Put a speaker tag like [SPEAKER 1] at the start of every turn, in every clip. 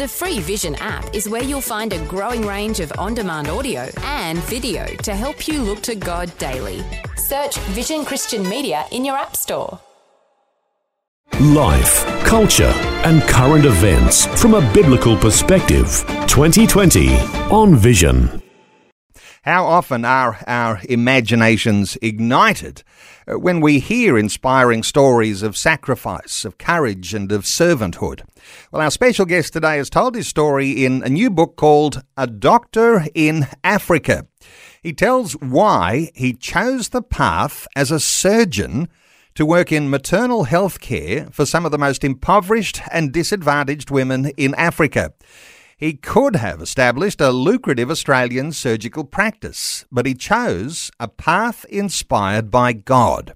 [SPEAKER 1] The free Vision app is where you'll find a growing range of on demand audio and video to help you look to God daily. Search Vision Christian Media in your App Store.
[SPEAKER 2] Life, culture, and current events from a biblical perspective. 2020 on Vision.
[SPEAKER 3] How often are our imaginations ignited uh, when we hear inspiring stories of sacrifice, of courage, and of servanthood? Well, our special guest today has told his story in a new book called A Doctor in Africa. He tells why he chose the path as a surgeon to work in maternal health care for some of the most impoverished and disadvantaged women in Africa. He could have established a lucrative Australian surgical practice, but he chose a path inspired by God.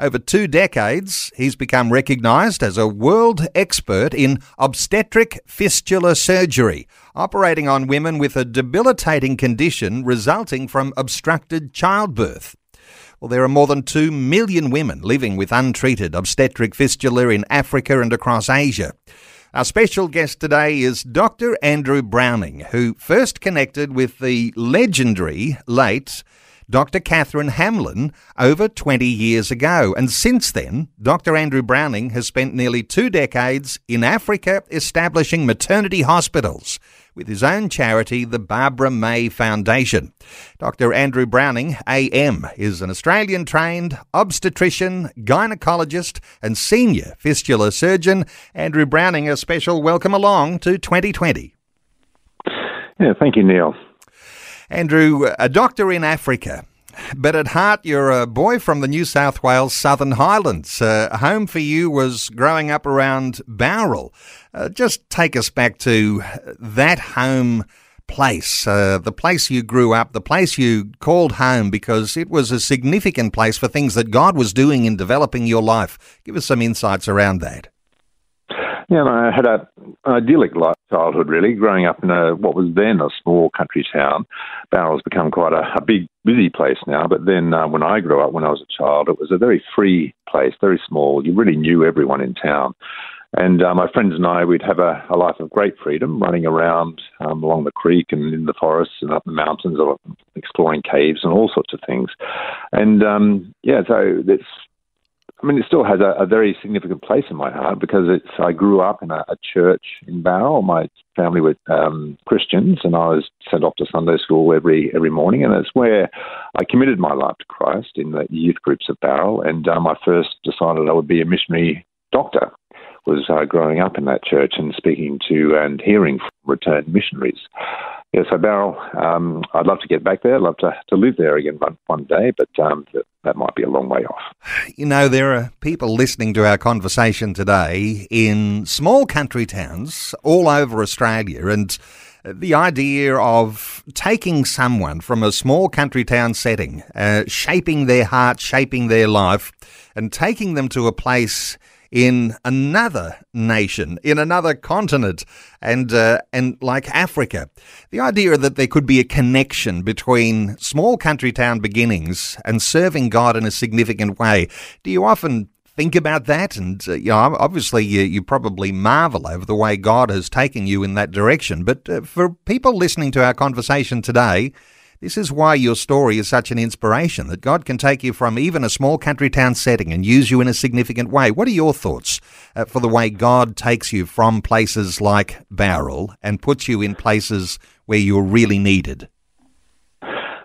[SPEAKER 3] Over two decades, he's become recognised as a world expert in obstetric fistula surgery, operating on women with a debilitating condition resulting from obstructed childbirth. Well, there are more than 2 million women living with untreated obstetric fistula in Africa and across Asia. Our special guest today is Dr. Andrew Browning, who first connected with the legendary late Dr. Catherine Hamlin over 20 years ago. And since then, Dr. Andrew Browning has spent nearly two decades in Africa establishing maternity hospitals with his own charity, the Barbara May Foundation. Dr. Andrew Browning, AM, is an Australian trained obstetrician, gynecologist, and senior fistula surgeon. Andrew Browning, a special welcome along to 2020.
[SPEAKER 4] Yeah, thank you, Neil.
[SPEAKER 3] Andrew, a doctor in Africa. But at heart, you're a boy from the New South Wales Southern Highlands. Uh, home for you was growing up around Bowral. Uh, just take us back to that home place, uh, the place you grew up, the place you called home, because it was a significant place for things that God was doing in developing your life. Give us some insights around that.
[SPEAKER 4] Yeah, I had a idyllic life, childhood, really, growing up in a what was then a small country town. Bowral's become quite a, a big, busy place now, but then uh, when I grew up, when I was a child, it was a very free place, very small. You really knew everyone in town. And uh, my friends and I, we'd have a, a life of great freedom, running around um, along the creek and in the forests and up the mountains, or exploring caves and all sorts of things. And um, yeah, so it's I mean, it still has a, a, very significant place in my heart because it's. I grew up in a, a church in Bowral. My family were um, Christians, and I was sent off to Sunday school every every morning, and it's where I committed my life to Christ in the youth groups of Bowral. And um, I first decided I would be a missionary doctor. Was uh, growing up in that church and speaking to and hearing from returned missionaries. Yeah, so Bowral, um, I'd love to get back there. I'd love to, to live there again one, one day, but um, that, that might be a long way off.
[SPEAKER 3] You know, there are people listening to our conversation today in small country towns all over Australia, and the idea of taking someone from a small country town setting, uh, shaping their heart, shaping their life, and taking them to a place in another nation, in another continent, and uh, and like Africa. The idea that there could be a connection between small country town beginnings and serving God in a significant way. Do you often think about that? And uh, you know, obviously, you, you, probably marvel over the way God has taken you in that direction. But uh, for people listening to our conversation today, this is why your story is such an inspiration that God can take you from even a small country town setting and use you in a significant way. What are your thoughts uh, for the way God takes you from places like Bowral and puts you in places where you're really needed?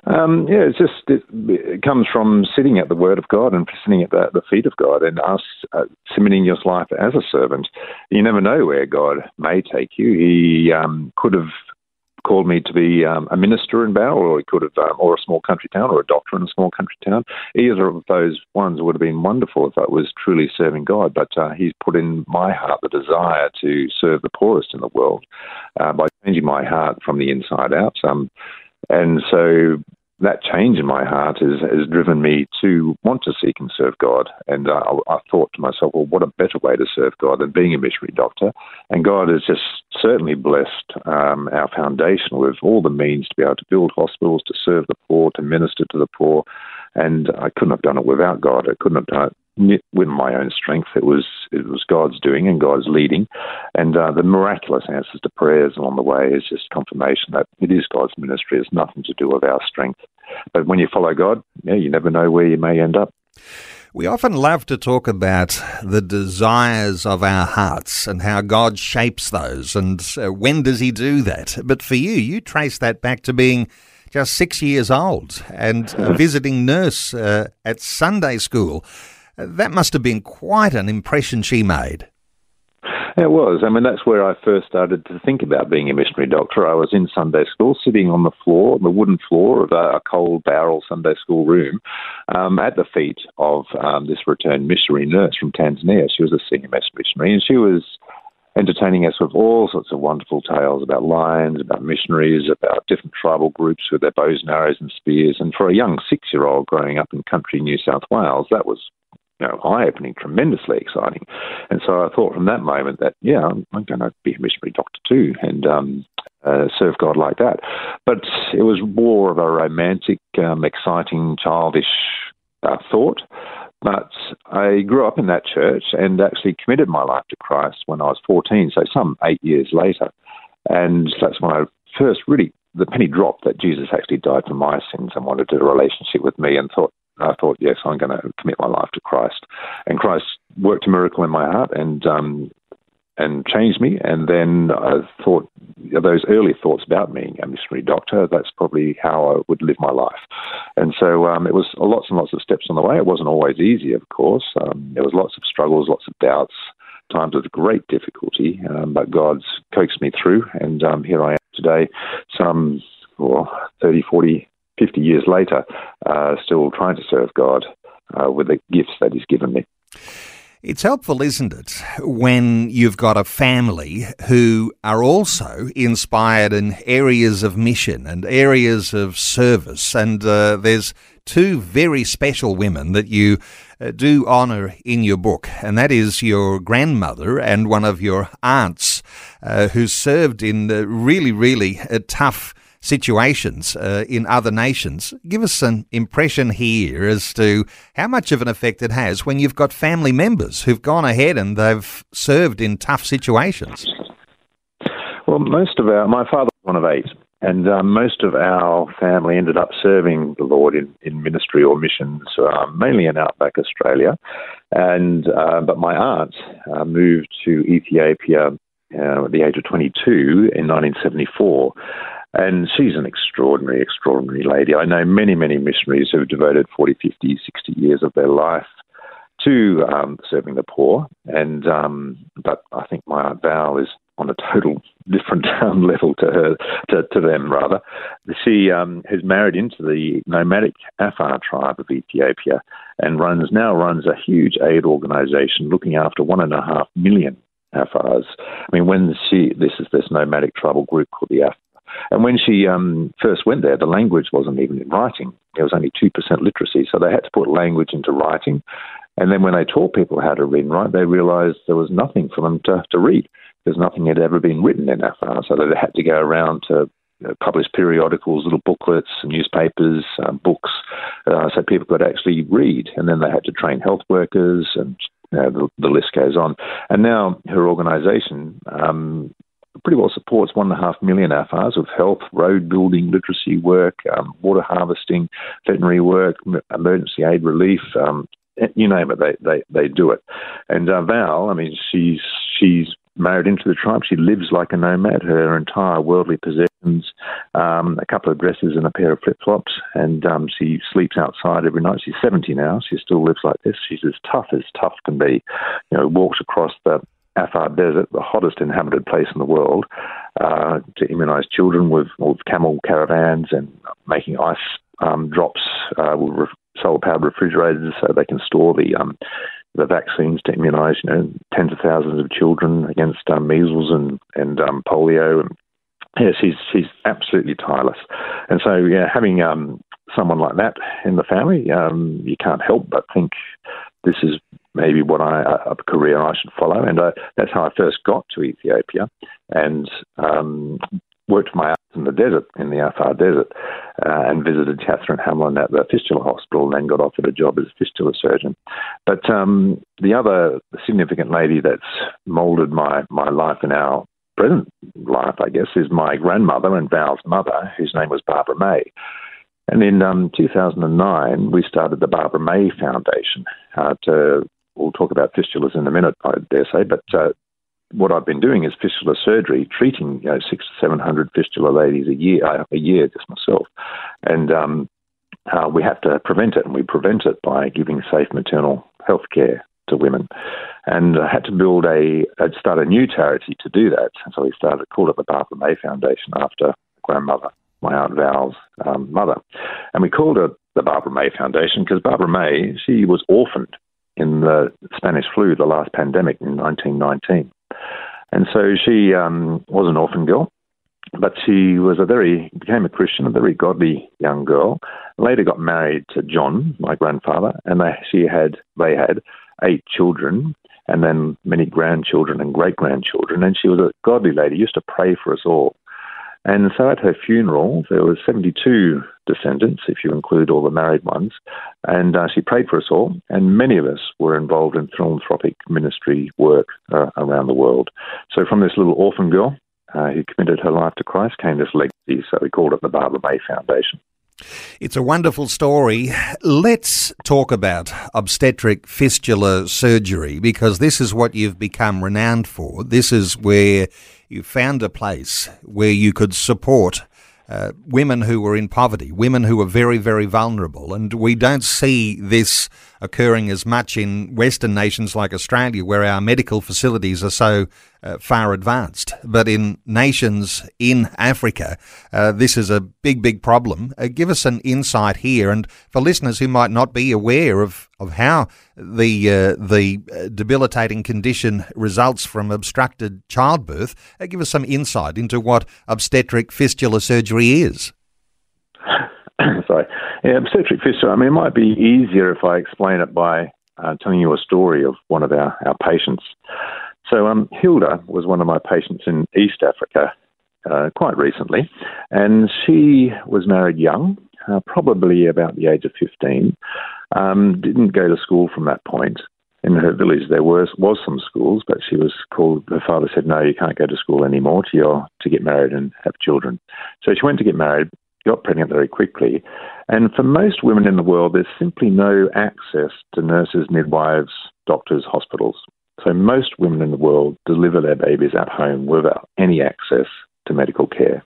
[SPEAKER 4] Um, yeah, it's just it, it, comes from sitting at the Word of God and sitting at the, the feet of God and us uh, submitting your life as a servant. You never know where God may take you. He um, could have called me to be um, a minister in Bowral, or he could have, um, or a small country town, or a doctor in a small country town. Either of those ones would have been wonderful if I was truly serving God. But uh, He's put in my heart the desire to serve the poorest in the world uh, by changing my heart from the inside out. Um, and so that change in my heart has, has driven me to want to seek and serve God. And uh, I, I, thought to myself, well, what a better way to serve God than being a missionary doctor? And God has just certainly blessed um, our foundation with all the means to be able to build hospitals, to serve the poor, to minister to the poor. And I couldn't have done it without God. I couldn't have done it with my own strength. It was it was God's doing and God's leading, and uh, the miraculous answers to prayers along the way is just confirmation that it is God's ministry. It's nothing to do with our strength. But when you follow God, yeah, you never know where you may end up.
[SPEAKER 3] We often love to talk about the desires of our hearts and how God shapes those and uh, when does He do that. But for you, you trace that back to being just six years old and a visiting nurse uh, at Sunday school. That must have been quite an impression she made.
[SPEAKER 4] It was. I mean, that's where I first started to think about being a missionary doctor. I was in Sunday school, sitting on the floor, the wooden floor of a, a cold Bowral Sunday school room, um, at the feet of um, this returned missionary nurse from Tanzania. She was a senior missionary, and she was entertaining us with all sorts of wonderful tales about lions, about missionaries, about different tribal groups with their bows and arrows and spears. And for a young six year old growing up in country New South Wales, that was know, eye opening, tremendously exciting. And so I thought from that moment that, yeah, I'm, I'm going to be a missionary doctor too and um, uh, serve God like that. But it was more of a romantic, um, exciting, childish uh, thought. But I grew up in that church and actually committed my life to Christ when I was 14, so some eight years later. And that's when I first really, the penny dropped that Jesus actually died for my sins and wanted a relationship with me and thought, I thought, yes, I'm going to commit my life to Christ. And Christ worked a miracle in my heart and um, and changed me. And then I thought those early thoughts about being a missionary doctor. That's probably how I would live my life. And so um, it was lots and lots of steps on the way. It wasn't always easy, of course. Um, there was lots of struggles, lots of doubts, times of great difficulty. Um, but God's coaxed me through, and um, here I am today. Some well, 30, 40 50 years later, uh, still trying to serve God uh, with the gifts that He's given me.
[SPEAKER 3] It's helpful, isn't it, when you've got a family who are also inspired in areas of mission and areas of service. And uh, there's two very special women that you uh, do honour in your book, and that is your grandmother and one of your aunts uh, who served in really, really uh, tough situations uh, in other nations. Give us an impression here as to how much of an effect it has when you've got family members who've gone ahead and they've served in tough situations.
[SPEAKER 4] Well, most of our, my father was one of eight, and uh, most of our family ended up serving the Lord in, in ministry or missions, uh, mainly in outback Australia. And uh, but my aunt uh, moved to Ethiopia uh, at the age of 22 in 1974. And she's an extraordinary, extraordinary lady. I know many, many missionaries who have devoted 40, 50, 60 years of their life to um, serving the poor. And um, but I think my aunt Val is on a total different um, level to her, to, to them rather. She um, has married into the nomadic Afar tribe of Ethiopia and runs now runs a huge aid organisation looking after one and a half million Afars. I mean, when she this is this nomadic tribal group called the Afar and when she um, first went there, the language wasn't even in writing. There was only 2% literacy, so they had to put language into writing. And then when they taught people how to read and write, they realized there was nothing for them to, to read because nothing had ever been written in Afar. So they had to go around to publish periodicals, little booklets, newspapers, um, books, uh, so people could actually read. And then they had to train health workers and you know, the, the, list goes on. And now her organisation um, pretty well supports one and a half million Afars of health, road building, literacy work, um, water harvesting, veterinary work, emergency aid relief. Um, you name it, they, they, they do it. And uh, Val, I mean, she's she's married into the tribe. She lives like a nomad. Her entire worldly possessions, um, a couple of dresses and a pair of flip flops, and um, she sleeps outside every night. She's 70 now. She still lives like this. She's as tough as tough can be. You know, walks across the Afar Desert, the hottest inhabited place in the world, uh, to immunise children with, with camel caravans and making ice um, drops uh, with re- solar powered refrigerators so they can store the um, the vaccines to immunise you know tens of thousands of children against um, measles and and um, polio yes, she's she's absolutely tireless, and so yeah, having um, someone like that in the family, um, you can't help but think this is maybe what I a career I should follow, and I, that's how I first got to Ethiopia, and um, worked my ass in the desert in the Afar Desert, uh, and visited Catherine Hamlin at the fistula hospital and then got offered a job as a fistula surgeon. But um, the other significant lady that's moulded my, my life in our present life, I guess, is my grandmother and Val's mother, whose name was Barbara May. And in um, 2009, we started the Barbara May Foundation uh, to, we'll talk about fistulas in a minute, I dare say, but uh, what I've been doing is fistula surgery, treating you know six to seven hundred fistula ladies a year, uh, a year just myself, and um, uh, we have to prevent it, and we prevent it by giving safe maternal health care to women. And I had to build a, I'd start a new charity to do that. So we started, called it the Barbara May Foundation after grandmother, my Aunt Val's um, mother. And we called it the Barbara May Foundation because Barbara May, she was orphaned in the Spanish flu, the last pandemic in 1919. And so she um, was an orphan girl, but she was a very became a Christian, a very godly young girl. Later got married to John, my grandfather, and they, she had they had eight children and then many grandchildren and great grandchildren. And she was a godly lady, used to pray for us all. And so at her funeral, there were 72 descendants, if you include all the married ones, and uh, she prayed for us all. And many of us were involved in philanthropic ministry work uh, around the world. So from this little orphan girl uh, who committed her life to Christ came this legacy. So we called it the Barbara May Foundation.
[SPEAKER 3] It's a wonderful story. Let's talk about obstetric fistula surgery because this is what you've become renowned for. This is where you found a place where you could support women who were in poverty, women who were very, very vulnerable. And we don't see this occurring as much in Western nations like Australia, where our medical facilities are so uh, far advanced. But in nations in Africa, uh, this is a big, big problem. Uh, give us an insight here, and for listeners who might not be aware of, of how the uh, the uh, debilitating condition results from obstructed childbirth, uh, give us some insight into what obstetric fistula surgery is.
[SPEAKER 4] Sorry. Yeah, obstetric fistula, I mean, it might be easier if I explain it by uh, telling you a story of one of our, our patients. So, um, Hilda was one of my patients in East Africa uh, quite recently, and she was married young, uh, probably about the age of 15. Um, didn't go to school from that point. In her village, there was was some schools, but she was called. Her father said, "No, you can't go to school anymore to your to get married and have children." So she went to get married, got pregnant very quickly. And for most women in the world, there's simply no access to nurses, midwives, doctors, hospitals. So most women in the world deliver their babies at home without any access to medical care.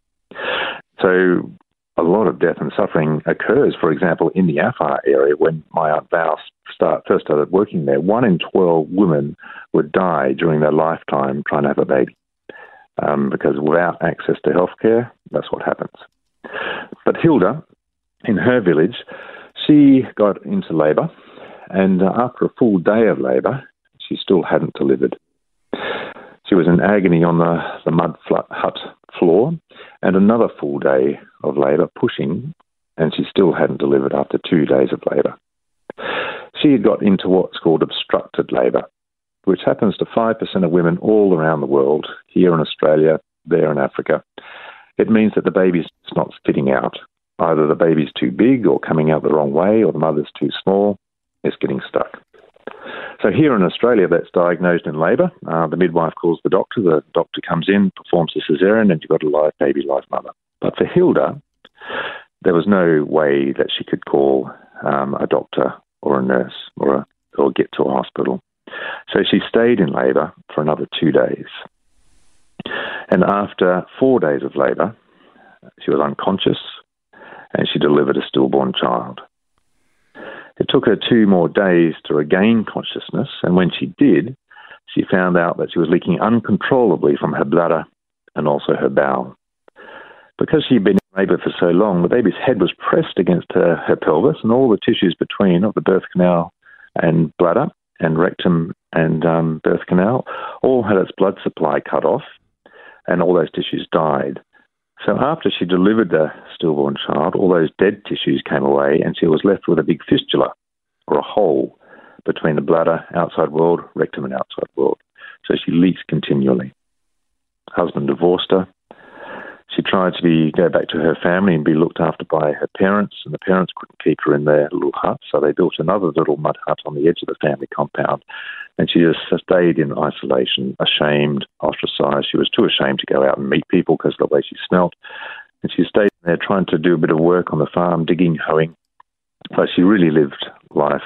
[SPEAKER 4] So a lot of death and suffering occurs, for example, in the Afar area when my Aunt Val start, first started working there. One in 12 women would die during their lifetime trying to have a baby. Um, because without access to healthcare, that's what happens. But Hilda, in her village, she got into labour, and uh, after a full day of labour, she still hadn't delivered. She was in agony on the, the mud hut floor, and another full day of labour pushing, and she still hadn't delivered after two days of labour. She had got into what's called obstructed labour, which happens to 5% of women all around the world, here in Australia, there in Africa it means that the baby's not fitting out. Either the baby's too big or coming out the wrong way, or the mother's too small, it's getting stuck. So here in Australia, that's diagnosed in labour. Uh, the midwife calls the doctor. The doctor comes in, performs a cesarean, and you've got a live baby, live mother. But for Hilda, there was no way that she could call um, a doctor or a nurse or, a, or get to a hospital. So she stayed in labour for another two days. And after four days of labour, she was unconscious and she delivered a stillborn child. It took her two more days to regain consciousness, and when she did, she found out that she was leaking uncontrollably from her bladder and also her bowel. Because she'd been in labour for so long, the baby's head was pressed against her, her pelvis, and all the tissues between of the birth canal and bladder and rectum and um, birth canal all had its blood supply cut off, and all those tissues died. So after she delivered the stillborn child, all those dead tissues came away, and she was left with a big fistula or a hole between the bladder, outside world, rectum, and outside world. So she leaks continually. Husband divorced her. She tried to be go back to her family and be looked after by her parents, and the parents couldn't keep her in their little hut, so they built another little mud hut on the edge of the family compound. And she just stayed in isolation, ashamed, ostracized. She was too ashamed to go out and meet people because of the way she smelt. And she stayed there trying to do a bit of work on the farm, digging, hoeing. So she really lived life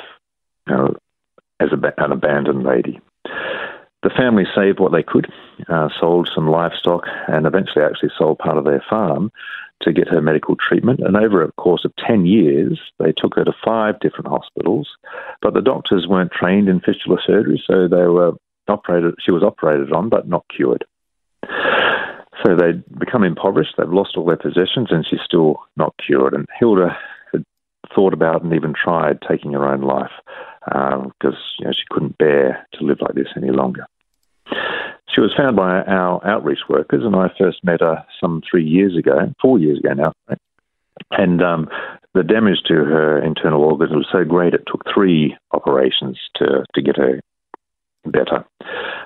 [SPEAKER 4] you know, as a, an abandoned lady. The family saved what they could, uh, sold some livestock, and eventually actually sold part of their farm to get her medical treatment. And over a course of 10 years, they took her to five different hospitals. But the doctors weren't trained in fistula surgery, so they were operated, she was operated on but not cured. So they'd become impoverished, they've lost all their possessions, and she's still not cured. And Hilda had thought about and even tried taking her own life because um, you know, she couldn't bear to live like this any longer. She was found by our outreach workers, and I first met her some three years ago, four years ago now. And um, the damage to her internal organs was so great it took three operations to, to get her better.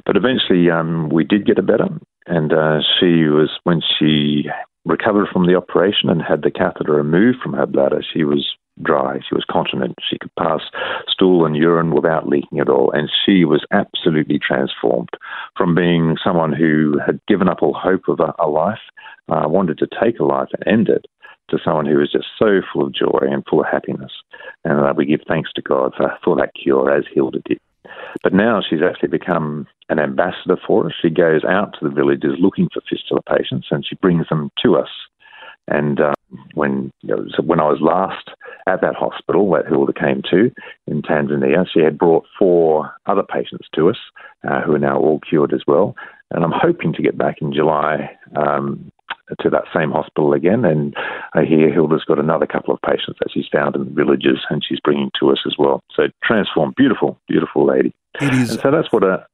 [SPEAKER 4] But eventually um, we did get her better, and uh, she was, when she recovered from the operation and had the catheter removed from her bladder, she was dry. She was continent. She could pass stool and urine without leaking at all. And she was absolutely transformed from being someone who had given up all hope of a, a life, uh, wanted to take a life and end it, to someone who was just so full of joy and full of happiness. And uh, we give thanks to God for, for that cure, as Hilda did. But now she's actually become an ambassador for us. She goes out to the villages looking for fistula patients and she brings them to us. And uh, when you know, so when I was last at that hospital that Hilda came to in Tanzania, she had brought four other patients to us uh, who are now all cured as well. And I'm hoping to get back in July um, to that same hospital again. And I hear Hilda's got another couple of patients that she's found in the villages and she's bringing to us as well. So transformed, beautiful, beautiful lady.
[SPEAKER 3] It is.
[SPEAKER 4] And so that's what a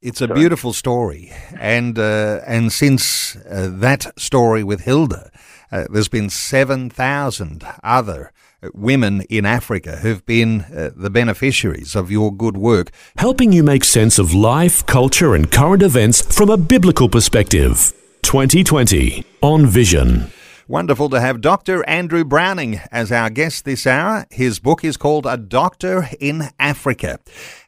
[SPEAKER 3] it's a beautiful story, and uh, and since uh, that story with Hilda, uh, there's been seven thousand other women in Africa who've been uh, the beneficiaries of your good work,
[SPEAKER 2] helping you make sense of life, culture, and current events from a biblical perspective. 2020 on Vision.
[SPEAKER 3] Wonderful to have Dr. Andrew Browning as our guest this hour. His book is called A Doctor in Africa.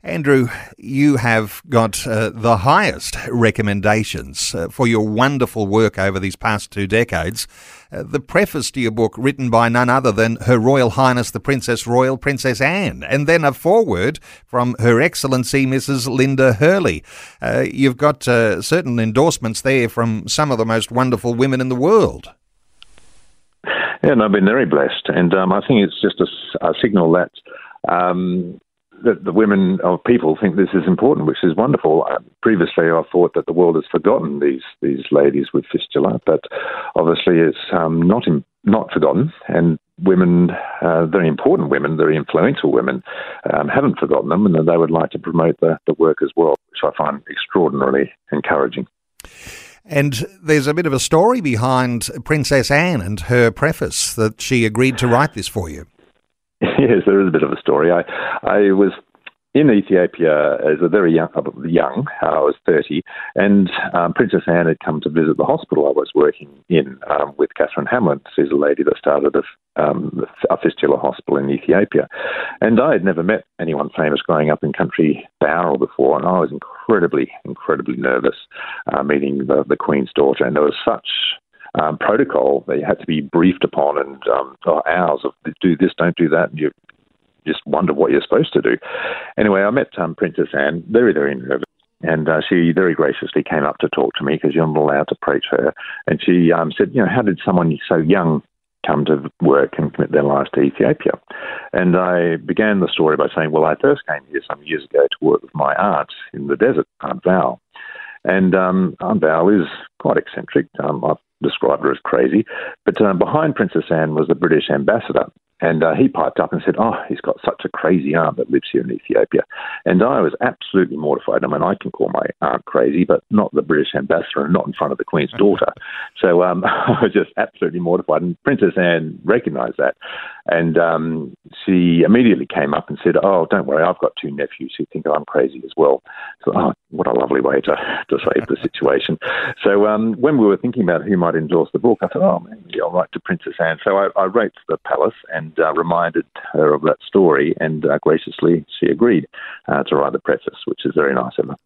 [SPEAKER 3] Andrew, you have got uh, the highest recommendations uh, for your wonderful work over these past two decades. Uh, the preface to your book, written by none other than Her Royal Highness the Princess Royal Princess Anne, and then a foreword from Her Excellency Mrs. Linda Hurley. Uh, you've got uh, certain endorsements there from some of the most wonderful women in the world.
[SPEAKER 4] Yeah, and I've been very blessed, and um, I think it's just a, a signal that um, that the women or people think this is important, which is wonderful. Uh, previously, I thought that the world has forgotten these these ladies with fistula, but obviously, it's um, not in, not forgotten, and women, uh, very important women, very influential women, um, haven't forgotten them, and they would like to promote the, the work as well, which I find extraordinarily encouraging.
[SPEAKER 3] And there's a bit of a story behind Princess Anne and her preface that she agreed to write this for you.
[SPEAKER 4] Yes, there is a bit of a story. I, I was in Ethiopia as a very young, uh, young I was 30, and um, Princess Anne had come to visit the hospital I was working in um, with Catherine Hamlin. She's a lady that started a, um, a fistula hospital in Ethiopia. And I had never met anyone famous growing up in country Bowral before, and I was incredibly, incredibly nervous uh, meeting the, the Queen's daughter. And there was such um, protocol that you had to be briefed upon and um, oh, hours of do this, don't do that. And you just wonder what you're supposed to do. Anyway, I met um, Princess Anne, very, very nervous. And uh, she very graciously came up to talk to me because you're not allowed to preach her. And she um, said, You know, how did someone so young come to work and commit their lives to Ethiopia? And I began the story by saying, Well, I first came here some years ago to work with my aunt in the desert, Aunt Val. And um, Aunt Val is quite eccentric. Um, I've described her as crazy. But uh, behind Princess Anne was the British ambassador And uh, he piped up and said, Oh, he's got such a crazy aunt that lives here in Ethiopia. And I was absolutely mortified. I mean, I can call my aunt crazy, but not the British ambassador and not in front of the Queen's daughter. So um, I was just absolutely mortified. And Princess Anne recognized that. And um, she immediately came up and said, Oh, don't worry, I've got two nephews who think I'm crazy as well. So, oh, what a lovely way to, to save the situation. So um, when we were thinking about who might endorse the book, I thought, oh, maybe I'll write to Princess Anne. So I, I wrote to the palace and uh, reminded her of that story, and uh, graciously she agreed uh, to write the preface, which is very nice of her.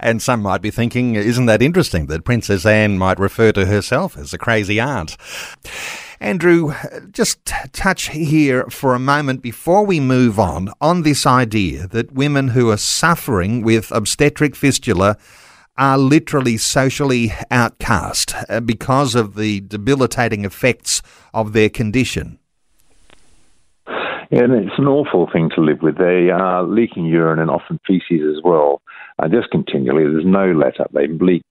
[SPEAKER 3] And some might be thinking, isn't that interesting that Princess Anne might refer to herself as a crazy aunt? Andrew, just touch here for a moment before we move on on this idea that women who are suffering with obstetric fistula are literally socially outcast uh, because of the debilitating effects of their condition.
[SPEAKER 4] Yeah, and it's an awful thing to live with. They are leaking urine and often feces as well, uh, just continually. There's no let up. They leak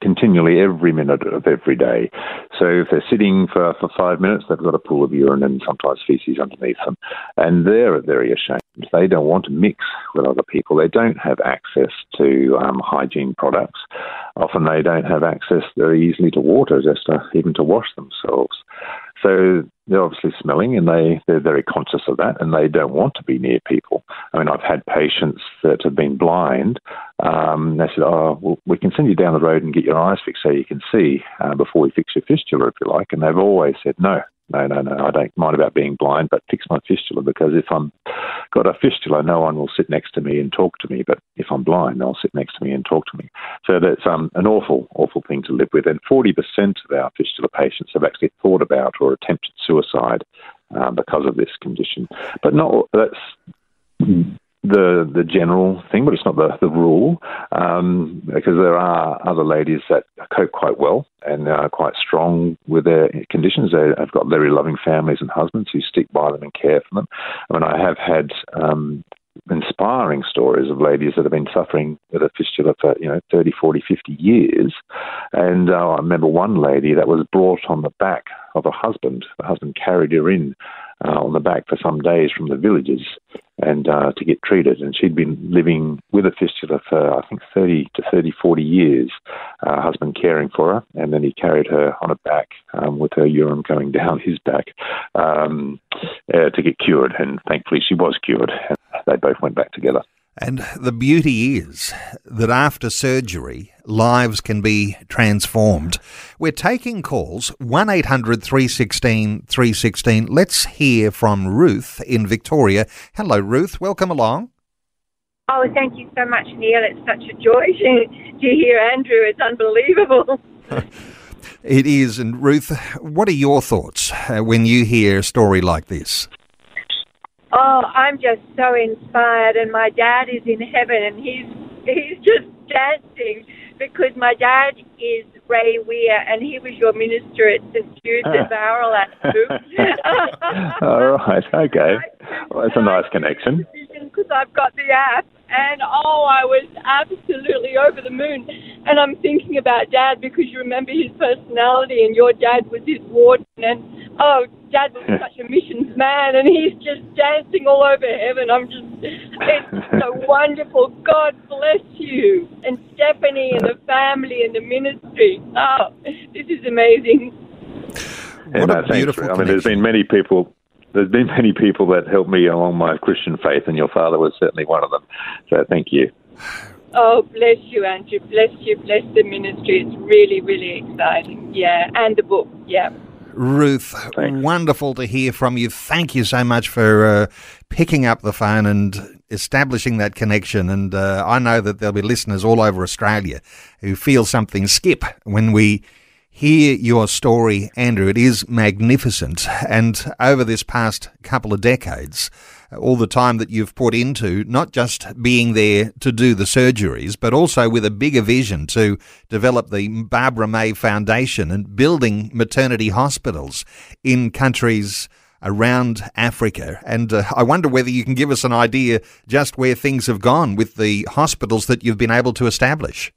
[SPEAKER 4] continually every minute of every day. So if they're sitting for, for five minutes, they've got a pool of urine and sometimes feces underneath them. And they're very ashamed. They don't want to mix with other people. They don't have access to um, hygiene products. Often they don't have access very easily to water, just to, even to wash themselves. So they're obviously smelling and they, they're very conscious of that and they don't want to be near people. I mean, I've had patients that have been blind. Um, they said, oh, well, we can send you down the road and get your eyes fixed so you can see uh, before we fix your fistula, if you like. And they've always said, no, no, no, no, I don't mind about being blind, but fix my fistula because if I'm got a fistula, no one will sit next to me and talk to me. But if I'm blind, they'll sit next to me and talk to me. So that's um, an awful, awful thing to live with. And 40% of our fistula patients have actually thought about or attempted suicide uh, because of this condition. But not that's the the general thing, but it's not the, the rule, um, because there are other ladies that cope quite well and are quite strong with their conditions. They have got very loving families and husbands who stick by them and care for them. I mean, I have had um, inspiring stories of ladies that have been suffering with a fistula for, you know, 30, 40, 50 years. And uh, I remember one lady that was brought on the back of a husband. The husband carried her in uh, on the back for some days from the villages and uh, to get treated. And she'd been living with a fistula for, I think, 30 to 30, 40 years, uh, husband caring for her. And then he carried her on a back um, with her urine going down his back um, uh, to get cured. And thankfully, she was cured. And they both went back together.
[SPEAKER 3] And the beauty is that after surgery, lives can be transformed. We're taking calls 1 800 316 316. Let's hear from Ruth in Victoria. Hello, Ruth. Welcome along.
[SPEAKER 5] Oh, thank you so much, Neil. It's such a joy to, to hear Andrew. It's unbelievable.
[SPEAKER 3] it is. And Ruth, what are your thoughts uh, when you hear a story like this?
[SPEAKER 5] Oh, I'm just so inspired, and my dad is in heaven, and he's he's just dancing because my dad is Ray Weir, and he was your minister at St Jude's at Bowral
[SPEAKER 4] All right, okay. Well, that's a nice connection.
[SPEAKER 5] Because I've got the app, and oh, I was absolutely over the moon. And I'm thinking about Dad because you remember his personality, and your dad was his warden, and oh, Dad was such a missions man, and he's just dancing all over heaven. I'm just, it's so wonderful. God bless you, and Stephanie, and the family, and the ministry. Oh, this is amazing.
[SPEAKER 3] What yeah, a uh, beautiful
[SPEAKER 4] I mean, there's been many people there's been many people that helped me along my Christian faith, and your father was certainly one of them. So thank you.
[SPEAKER 5] Oh, bless you, Andrew. Bless you. Bless the ministry. It's really, really exciting. Yeah, and the book. Yeah.
[SPEAKER 3] Ruth, Thanks. wonderful to hear from you. Thank you so much for uh, picking up the phone and establishing that connection. And uh, I know that there'll be listeners all over Australia who feel something skip when we hear your story, Andrew. It is magnificent. And over this past couple of decades, all the time that you've put into not just being there to do the surgeries, but also with a bigger vision to develop the Barbara May Foundation and building maternity hospitals in countries around Africa. And uh, I wonder whether you can give us an idea just where things have gone with the hospitals that you've been able to establish.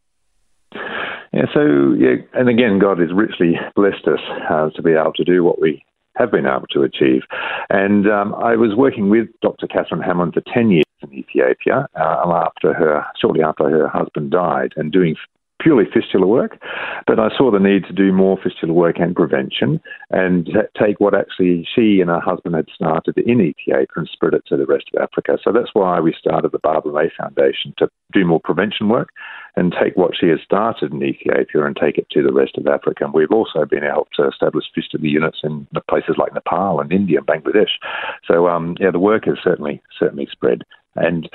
[SPEAKER 4] Yeah, so yeah, and again, God has richly blessed us uh, to be able to do what we have been able to achieve. And um, I was working with Dr. Catherine Hamlin for 10 years in Ethiopia uh, after her, shortly after her husband died, and doing purely fistula work, but I saw the need to do more fistula work and prevention and take what actually she and her husband had started in Ethiopia and spread it to the rest of Africa. So that's why we started the Barbara May Foundation to do more prevention work and take what she has started in Ethiopia and take it to the rest of Africa. And we've also been able to establish fistula units in places like Nepal and India and Bangladesh. So um, yeah, the work has certainly certainly spread. And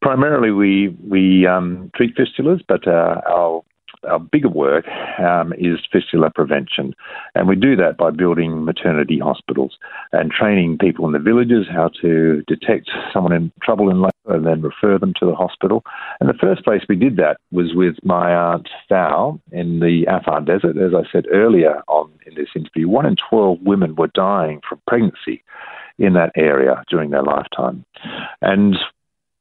[SPEAKER 4] primarily, we we um, treat fistulas, but uh, our our bigger work um, is fistula prevention. And we do that by building maternity hospitals and training people in the villages how to detect someone in trouble in labour and then refer them to the hospital. And the first place we did that was with my aunt Val in the Afar Desert. As I said earlier on in this interview, one in 12 women were dying from pregnancy in that area during their lifetime. And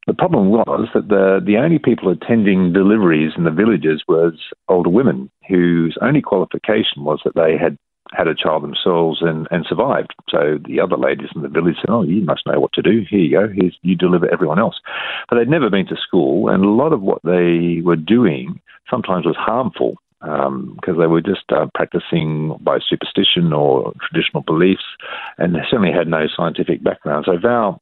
[SPEAKER 4] the problem was that the, the only people attending deliveries in the villages was older women whose only qualification was that they had had a child themselves and, and survived. So the other ladies in the village said, Oh, you must know what to do. Here you go. Here's, you deliver everyone else. But they'd never been to school, and a lot of what they were doing sometimes was harmful because um, they were just uh, practicing by superstition or traditional beliefs and certainly had no scientific background. So Val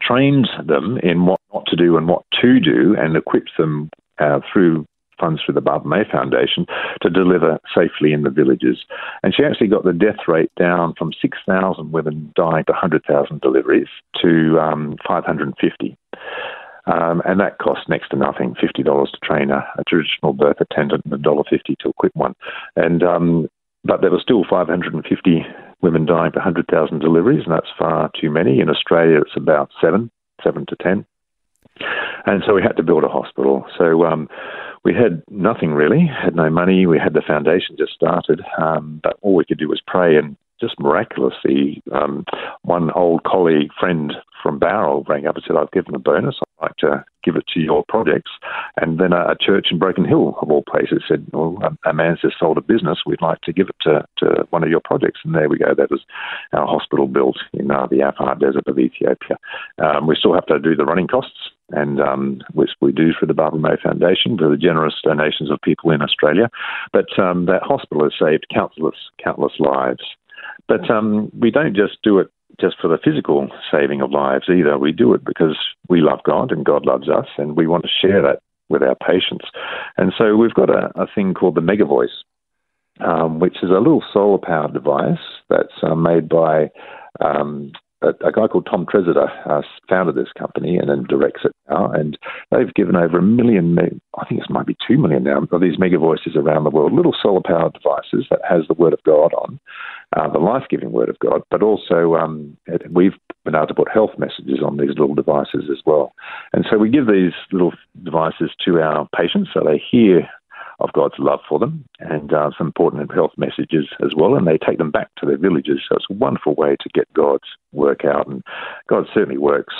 [SPEAKER 4] trained them in what not to do and what to do and equipped them uh, through funds through the Barbara May Foundation to deliver safely in the villages. And she actually got the death rate down from 6,000 women dying to 100,000 deliveries to um, 550. Um, and that cost next to nothing, $50 to train a, a traditional birth attendant and $1.50 to equip one. And um, but there were still 550 women dying per 100,000 deliveries, and that's far too many. In Australia, it's about seven, seven to 10. And so we had to build a hospital. So um, we had nothing really, had no money. We had the foundation just started, um, but all we could do was pray. And just miraculously, um, one old colleague, friend from Bowral rang up and said, I've given a bonus. I'd like to give it to your projects. And then a, church in Broken Hill, of all places, said, Well, a, a man's just sold a business. We'd like to give it to, to one of your projects. And there we go. That was our hospital built in uh, the Afar Desert of Ethiopia. Um, we still have to do the running costs, and um, which we do for the Barbara May Foundation for the generous donations of people in Australia. But um, that hospital has saved countless, countless lives. But um, we don't just do it just for the physical saving of lives either. We do it because we love God and God loves us, and we want to share that with our patients. And so we've got a, a thing called the Mega Voice, um, which is a little solar powered device that's uh, made by um, a, guy called Tom Tresidder uh, founded this company and then directs it now. And they've given over a million, I think it might be two million now, of these mega voices around the world, little solar powered devices that has the Word of God on, uh, the life giving Word of God, but also um, we've been able to put health messages on these little devices as well. And so we give these little devices to our patients so they hear of God's love for them and uh, some important health messages as well. And they take them back to their villages. So it's a wonderful way to get God's work out. And God certainly works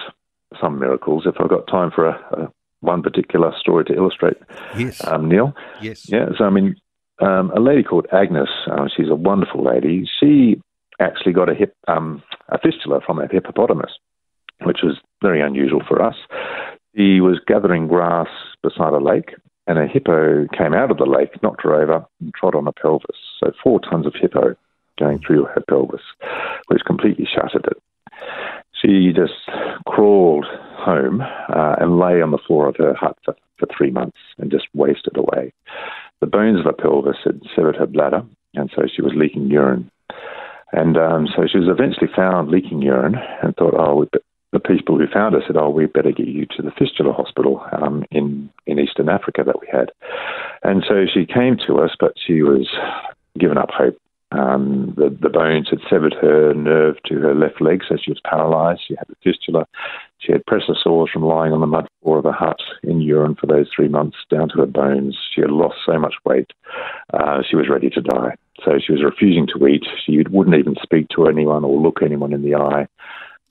[SPEAKER 4] some miracles. If I've got time for a, a one particular story to illustrate,
[SPEAKER 3] yes,
[SPEAKER 4] um, Neil.
[SPEAKER 3] Yes.
[SPEAKER 4] Yeah. So I mean, um, a lady called Agnes. Uh, she's a wonderful lady. She actually got a hip um, a fistula from a hippopotamus, which was very unusual for us. He was gathering grass beside a lake, and a hippo came out of the lake, knocked her over, and trod on her pelvis. So four tons of hippo going through her pelvis, which completely shattered it. She just crawled home uh, and lay on the floor of her hut for, for three months and just wasted away. The bones of her pelvis had severed her bladder, and so she was leaking urine. And um, so she was eventually found leaking urine and thought, oh, the people who found her said, "Oh, we better get you to the fistula hospital um, in in Eastern Africa that we had." And so she came to us, but she was given up hope. Um, the, the bones had severed her nerve to her left leg, so she was paralysed. She had the fistula. She had pressure sores from lying on the mud floor of a hut in urine for those three months down to her bones. She had lost so much weight. Uh, she was ready to die. So she was refusing to eat. She wouldn't even speak to anyone or look anyone in the eye.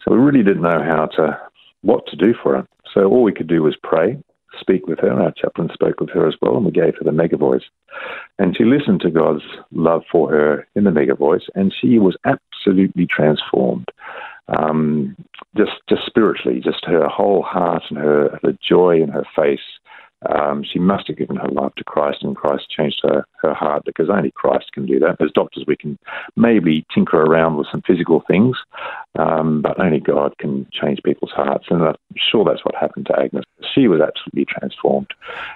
[SPEAKER 4] So we really didn't know how to what to do for her. So all we could do was pray. speak with her. Our chaplain spoke with her as well, and we gave her the mega voice. And she listened to God's love for her in the mega voice, and she was absolutely transformed. Um, just, just spiritually, just her whole heart and her the joy in her face um, she must have given her life to Christ, and Christ changed her, her heart because only Christ can do that. As doctors, we can maybe tinker around with some physical things, um, but only God can change people's hearts. And I'm sure that's what happened to Agnes. She was absolutely transformed.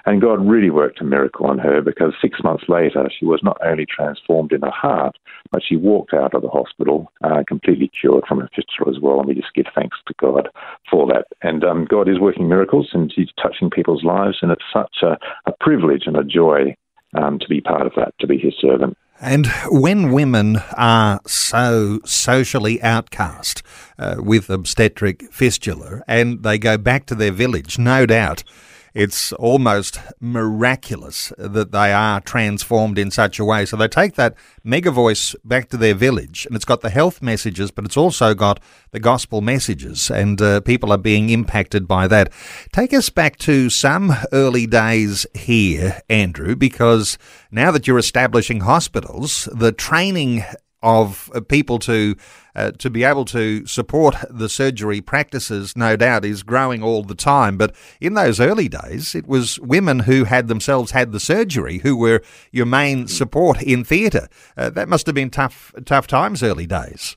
[SPEAKER 4] And God really worked a miracle on her because six months later, she was not only transformed in her heart, but she walked out of the hospital uh, completely cured from her fistula as well. And we just give thanks to God for that. And um, God is working miracles and He's touching people's lives. And it's such a, a privilege and a joy um, to be part of that, to be His servant.
[SPEAKER 3] And when women are so socially outcast uh, with obstetric fistula and they go back to their village, no doubt it's almost miraculous that they are transformed in such a way. So they take that MegaVoice back to their village, and it's got the health messages, but it's also got the gospel messages, and uh, people are being impacted by that. Take us back to some early days here, Andrew, because now that you're establishing hospitals, the training of uh, people to uh, to be able to support the surgery practices, no doubt, is growing all the time. But in those early days, it was women who had themselves had the surgery who were your main support in theatre. Uh, that must have been tough, tough times early days.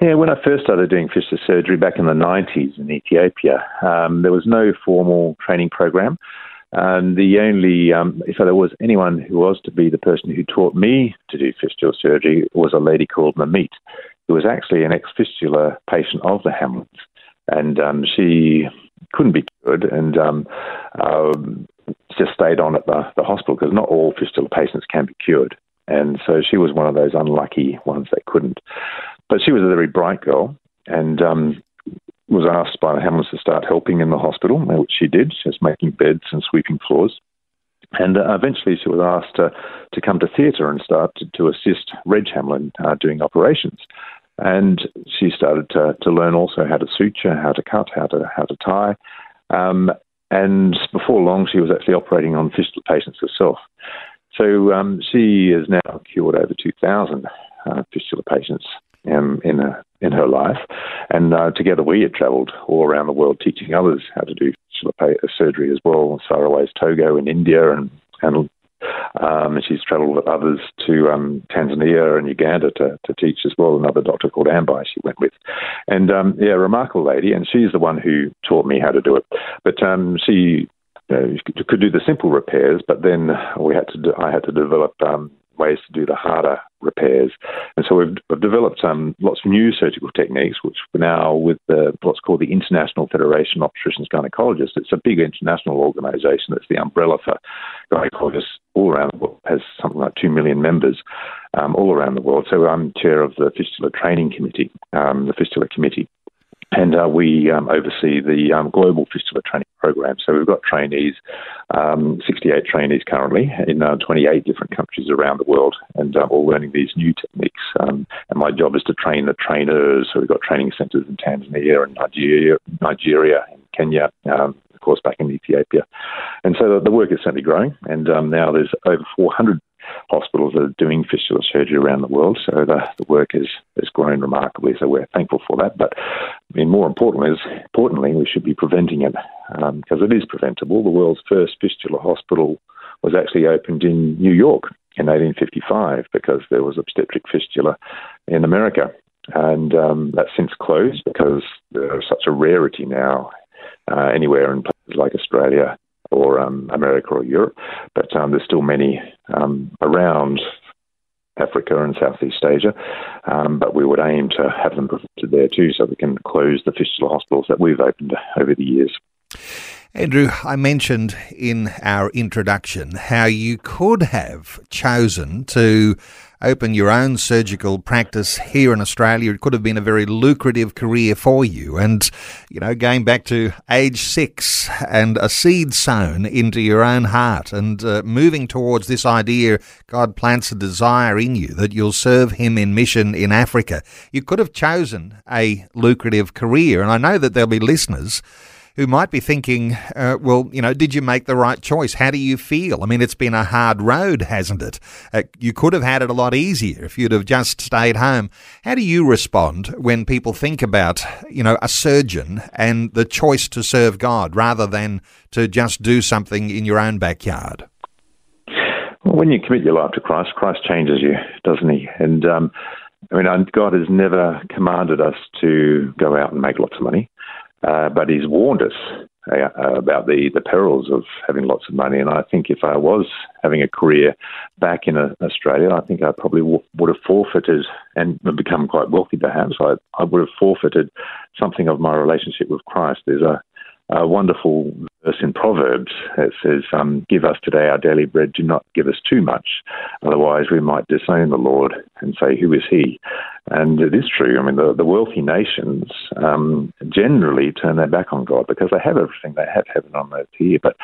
[SPEAKER 4] Yeah, when I first started doing fistula surgery back in the 90s in Ethiopia, um, there was no formal training program. And the only, um, if there was anyone who was to be the person who taught me to do fistula surgery, was a lady called Mamit, who was actually an ex fistula patient of the Hamlins. And um, she couldn't be cured and um, um, just stayed on at the, the hospital because not all fistula patients can be cured. And so she was one of those unlucky ones that couldn't. But she was a very bright girl. And um, was asked by the Hamlins to start helping in the hospital, which she did. She was making beds and sweeping floors. And uh, eventually she was asked uh, to come to theatre and start to, to assist Reg Hamlin uh, doing operations. And she started to, to learn also how to suture, how to cut, how to, how to tie. Um, and before long, she was actually operating on fistula patients herself. So um, she has now cured over 2,000 uh, fistula patients um, in a, in her life, and uh, together we had travelled all around the world teaching others how to do surgery as well. Saraway's Togo in India, and and um, she's travelled with others to um, Tanzania and Uganda to, to teach as well. Another doctor called Ambai she went with, and um, yeah, remarkable lady. And she's the one who taught me how to do it. But um, she you know, could do the simple repairs, but then we had to do, I had to develop um, ways to do the harder repairs. And so we've, we've developed um, lots of new surgical techniques, which we're now with the, what's called the International Federation of Obstetricians and Gynecologists. It's a big international organisation that's the umbrella for gynecologists all around the world, has something like 2 million members um, all around the world. So I'm chair of the Fistula Training Committee, um, the Fistula Committee and uh, we um, oversee the um, global fistula training program. So we've got trainees, um, 68 trainees currently in uh, 28 different countries around the world, and uh, all learning these new techniques. Um, and my job is to train the trainers. So we've got training centres in Tanzania and Nigeria, Nigeria and Kenya. Um, of course, back in Ethiopia, and so the work is certainly growing. And um, now there's over 400 hospitals that are doing fistula surgery around the world. So the, the work has, has grown remarkably. So we're thankful for that. But I mean, more importantly, is, importantly, we should be preventing it because um, it is preventable. The world's first fistula hospital was actually opened in New York in 1855 because there was obstetric fistula in America. And um, that's since closed because there's such a rarity now uh, anywhere in places like Australia or um, America or Europe, but um, there's still many um, around Africa and Southeast Asia. Um, but we would aim to have them prevented there too, so we can close the fistula hospitals that we've opened over the years.
[SPEAKER 3] Andrew, I mentioned in our introduction how you could have chosen to open your own surgical practice here in Australia. It could have been a very lucrative career for you. And, you know, going back to age six and a seed sown into your own heart and uh, moving towards this idea, God plants a desire in you that you'll serve Him in mission in Africa. You could have chosen a lucrative career. And I know that there'll be listeners who might be thinking, uh, well, you know, did you make the right choice? How do you feel? I mean, it's been a hard road, hasn't it? Uh, you could have had it a lot easier if you'd have just stayed home. How do you respond when people think about, you know, a surgeon and the choice to serve God rather than to just do something in your own backyard?
[SPEAKER 4] Well, when you commit your life to Christ, Christ changes you, doesn't he? And um, I mean, God has never commanded us to go out and make lots of money, uh, but He's warned us uh, about the, the perils of having lots of money. And I think if I was having a career back in uh, Australia, I think I probably w- would have forfeited and become quite wealthy perhaps. I, I would have forfeited something of my relationship with Christ. There's a, a wonderful verse in Proverbs. that says, um, Give us today our daily bread. Do not give us too much. Otherwise, we might disown the Lord and say, Who is he? And it is true. I mean, the, the wealthy nations um, generally turn their back on God because they have everything. They have heaven on earth here. But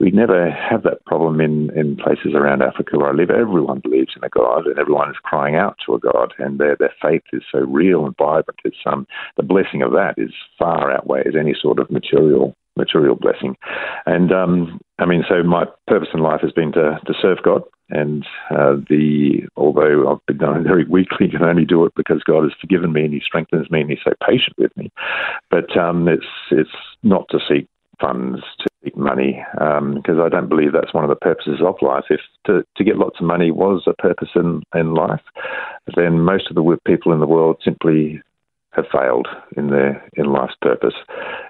[SPEAKER 4] we never have that problem in, in places around Africa where I live. Everyone believes in a God and everyone is crying out to a God, and their, their faith is so real and vibrant. It's, um, the blessing of that is far outweighs any sort of material material blessing. And um, I mean, so my purpose in life has been to, to serve God. And uh, the although I've been going very weakly, can only do it because God has forgiven me and He strengthens me and He's so patient with me. But um, it's it's not to seek funds to seek money because um, I don't believe that's one of the purposes of life. If to, to get lots of money was a purpose in, in life, then most of the people in the world simply have failed in their in life's purpose.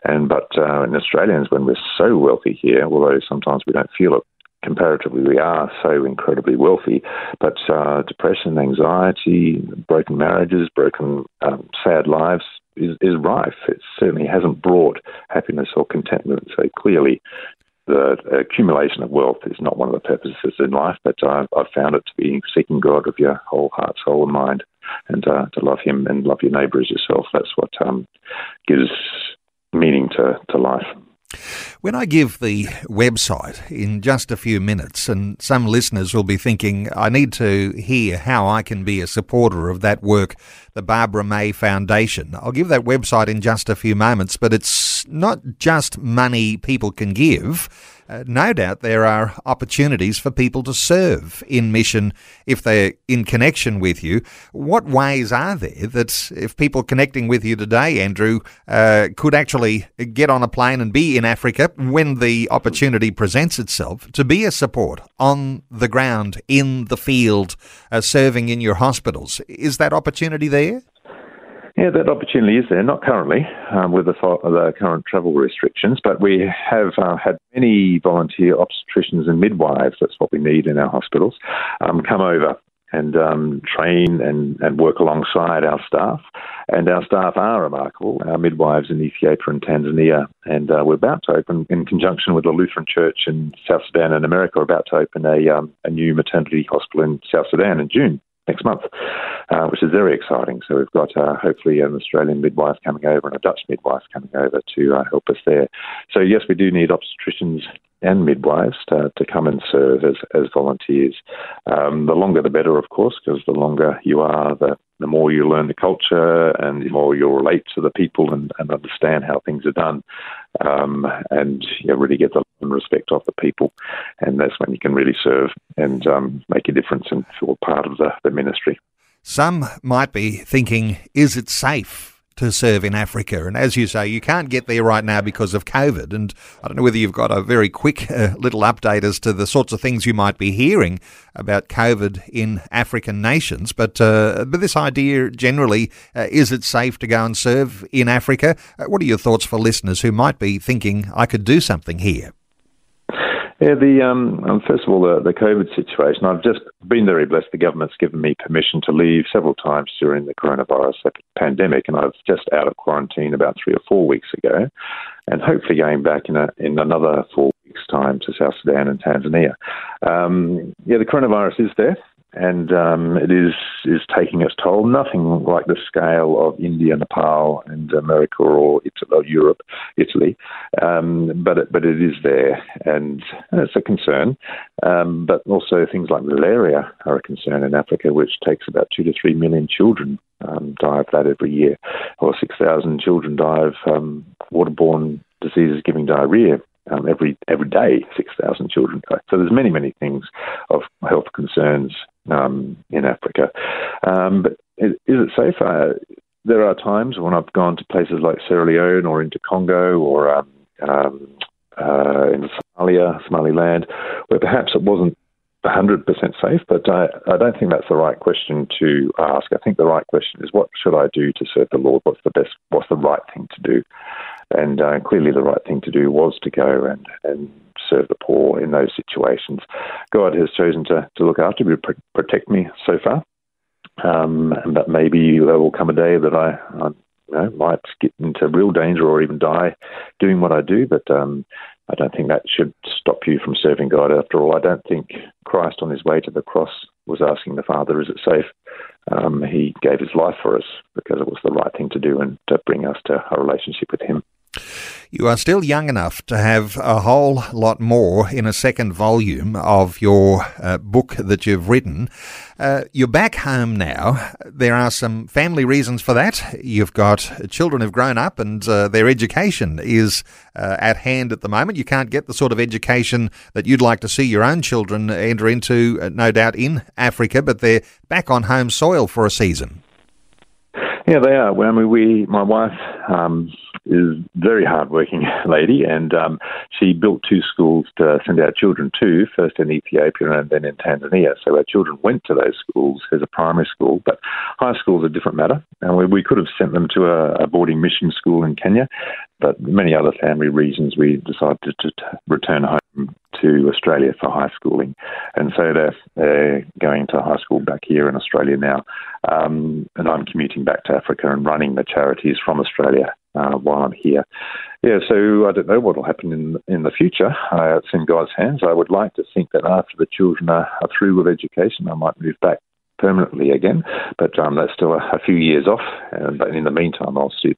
[SPEAKER 4] And but uh, in Australians, when we're so wealthy here, although sometimes we don't feel it, comparatively we are so incredibly wealthy. But uh, depression, anxiety, broken marriages, broken um, sad lives is, is rife. It certainly hasn't brought happiness or contentment. So clearly, the accumulation of wealth is not one of the purposes in life, but I've, I've found it to be seeking God with your whole heart, soul, and mind, and uh, to love Him and love your neighbour as yourself. That's what um, gives meaning to, to life.
[SPEAKER 3] When I give the website in just a few minutes, and some listeners will be thinking, I need to hear how I can be a supporter of that work, the Barbara May Foundation. I'll give that website in just a few moments, but it's not just money people can give uh, no doubt there are opportunities for people to serve in mission if they're in connection with you. What ways are there that if people connecting with you today, Andrew, uh, could actually get on a plane and be in Africa when the opportunity presents itself to be a support on the ground, in the field, uh, serving in your hospitals? Is that opportunity there?
[SPEAKER 4] Yeah, that opportunity is there. Not currently um, with the, the, current travel restrictions, but we have uh, had many volunteer obstetricians and midwives. That's what we need in our hospitals. Um, come over and um, train and, and work alongside our staff. And our staff are remarkable. Our midwives in Ethiopia and Tanzania, and uh, we're about to open, in conjunction with the Lutheran Church in South Sudan and America, we're about to open a, um, a new maternity hospital in South Sudan in June next month, uh, which is very exciting. So we've got uh, hopefully an Australian midwife coming over and a Dutch midwife coming over to uh, help us there. So yes, we do need obstetricians and midwives to, to come and serve as, as volunteers. Um, the longer the better, of course, because the longer you are, the, the more you learn the culture and the more you'll relate to the people and, and understand how things are done. Um, and you really get the love and respect of the people. And that's when you can really serve and um, make a difference and feel part of the, the ministry.
[SPEAKER 3] Some might be thinking, is it safe? To serve in Africa. And as you say, you can't get there right now because of COVID. And I don't know whether you've got a very quick uh, little update as to the sorts of things you might be hearing about COVID in African nations. But uh, but this idea generally, uh, is it safe to go and serve in Africa? Uh, what are your thoughts for listeners who might be thinking, I could do something here?
[SPEAKER 4] Yeah, the um, um, first of all, the, the COVID situation. I've just been very blessed. The government's given me permission to leave several times during the coronavirus pandemic, and I was just out of quarantine about three or four weeks ago, and hopefully going back in a, in another four weeks' time to South Sudan and Tanzania. Um, yeah, the coronavirus is there and um, it is is taking its toll. Nothing like the scale of India, Nepal, and America or, Italy, Europe, Italy, um, but it, but it is there, and it's a concern. Um, but also things like malaria are a concern in Africa, which takes about two to three million children um, die of that every year, or six thousand children die of um, waterborne diseases giving diarrhea. Um, every every day, six thousand children die. So there's many many things of health concerns um, in Africa. Um, but is, it safe? Uh, there are times when I've gone to places like Sierra Leone or into Congo or um, um, uh, in Somalia, Somaliland, where perhaps it wasn't 100% safe, but I, I don't think that's the right question to ask. I think the right question is what should I do to serve the Lord? What's the best, what's the right thing to do? And uh, clearly the right thing to do was to go and, and serve the poor in those situations. God has chosen to, to look after me, protect me so far. Um, but maybe there will come a day that I, I you know, might get into real danger or even die doing what I do. But um, I don't think that should stop you from serving God. After all, I don't think Christ on his way to the cross was asking the Father, "Is it safe?" Um, he gave his life for us because it was the right thing to do and to bring us to a relationship with Him.
[SPEAKER 3] You are still young enough to have a whole lot more in a second volume of your uh, book that you've written. Uh, you're back home now. There are some family reasons for that. You've got children who've grown up and uh, their education is uh, at hand at the moment. You can't get the sort of education that you'd like to see your own children enter into, uh, no doubt, in Africa, but they're back on home soil for a season.
[SPEAKER 4] Yeah, they are. I mean, we, my wife um, is very hardworking lady, and um, she built two schools to send our children to, first in Ethiopia and then in Tanzania. So our children went to those schools as a primary school, but high school is a different matter. And we, we could have sent them to a, a boarding mission school in Kenya, but many other family reasons, we decided to, to return home to Australia for high schooling. And so they're, they're going to high school back here in Australia now. Um, and I'm commuting back to Africa and running the charities from Australia uh, while I'm here. Yeah, so I don't know what will happen in in the future. Uh, it's in God's hands. I would like to think that after the children are, are through with education, I might move back permanently again, but um, that's still a, a few years off. Uh, but in the meantime, I'll still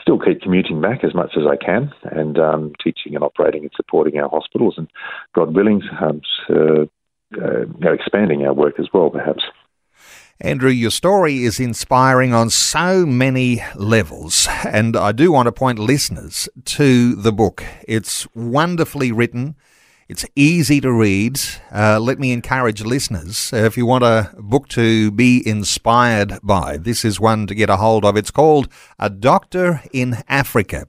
[SPEAKER 4] still keep commuting back as much as I can and um, teaching and operating and supporting our hospitals and, God willing, um, uh, uh, expanding our work as well, perhaps.
[SPEAKER 3] Andrew, your story is inspiring on so many levels, and I do want to point listeners to the book. It's wonderfully written. It's easy to read. Uh, let me encourage listeners uh, if you want a book to be inspired by, this is one to get a hold of. It's called A Doctor in Africa.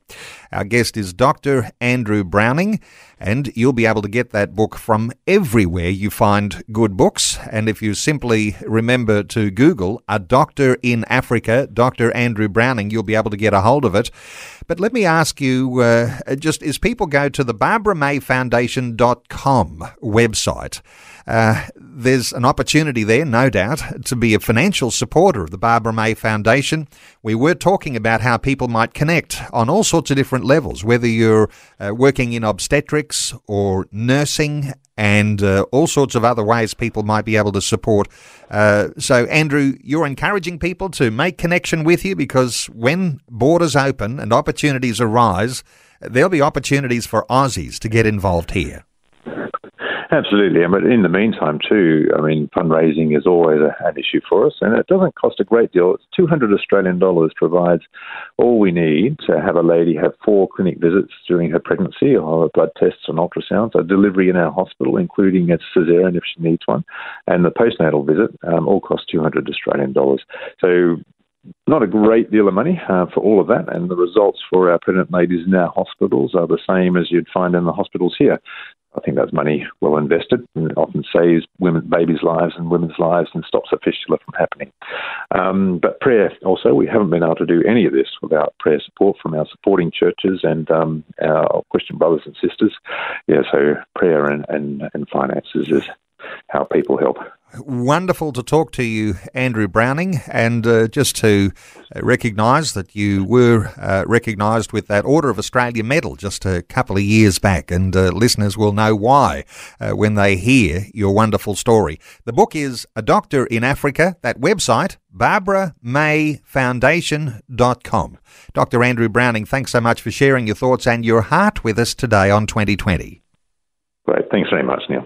[SPEAKER 3] Our guest is Dr. Andrew Browning, and you'll be able to get that book from everywhere you find good books. And if you simply remember to Google A Doctor in Africa, Dr. Andrew Browning, you'll be able to get a hold of it. But let me ask you uh, just as people go to the Barbara May BarbaraMayFoundation.com website, uh, there's an opportunity there, no doubt, to be a financial supporter of the Barbara May Foundation. We were talking about how people might connect on all sorts of different levels, whether you're uh, working in obstetrics or nursing and uh, all sorts of other ways people might be able to support. Uh, so, Andrew, you're encouraging people to make connection with you because when borders open and opportunities arise, there'll be opportunities for Aussies to get involved here.
[SPEAKER 4] Absolutely, And but in the meantime, too, I mean, fundraising is always a, an issue for us, and it doesn't cost a great deal. It's 200 Australian dollars provides all we need to have a lady have four clinic visits during her pregnancy, or blood tests and ultrasounds, a delivery in our hospital, including a cesarean if she needs one, and the postnatal visit, um, all cost 200 Australian dollars. So not a great deal of money uh, for all of that, and the results for our pregnant ladies in our hospitals are the same as you'd find in the hospitals here. I think that's money well invested and it often saves women, babies' lives and women's lives and stops a fistula from happening. Um, but prayer also, we haven't been able to do any of this without prayer support from our supporting churches and um, our Christian brothers and sisters. Yeah, so prayer and, and, and finances is how people help.
[SPEAKER 3] Wonderful to talk to you, Andrew Browning, and uh, just to recognise that you were uh, recognised with that Order of Australia medal just a couple of years back, and uh, listeners will know why uh, when they hear your wonderful story. The book is A Doctor in Africa, that website, barbaramayfoundation.com. Dr. Andrew Browning, thanks so much for sharing your thoughts and your heart with us today on 2020.
[SPEAKER 4] Great. Thanks very much, Neil.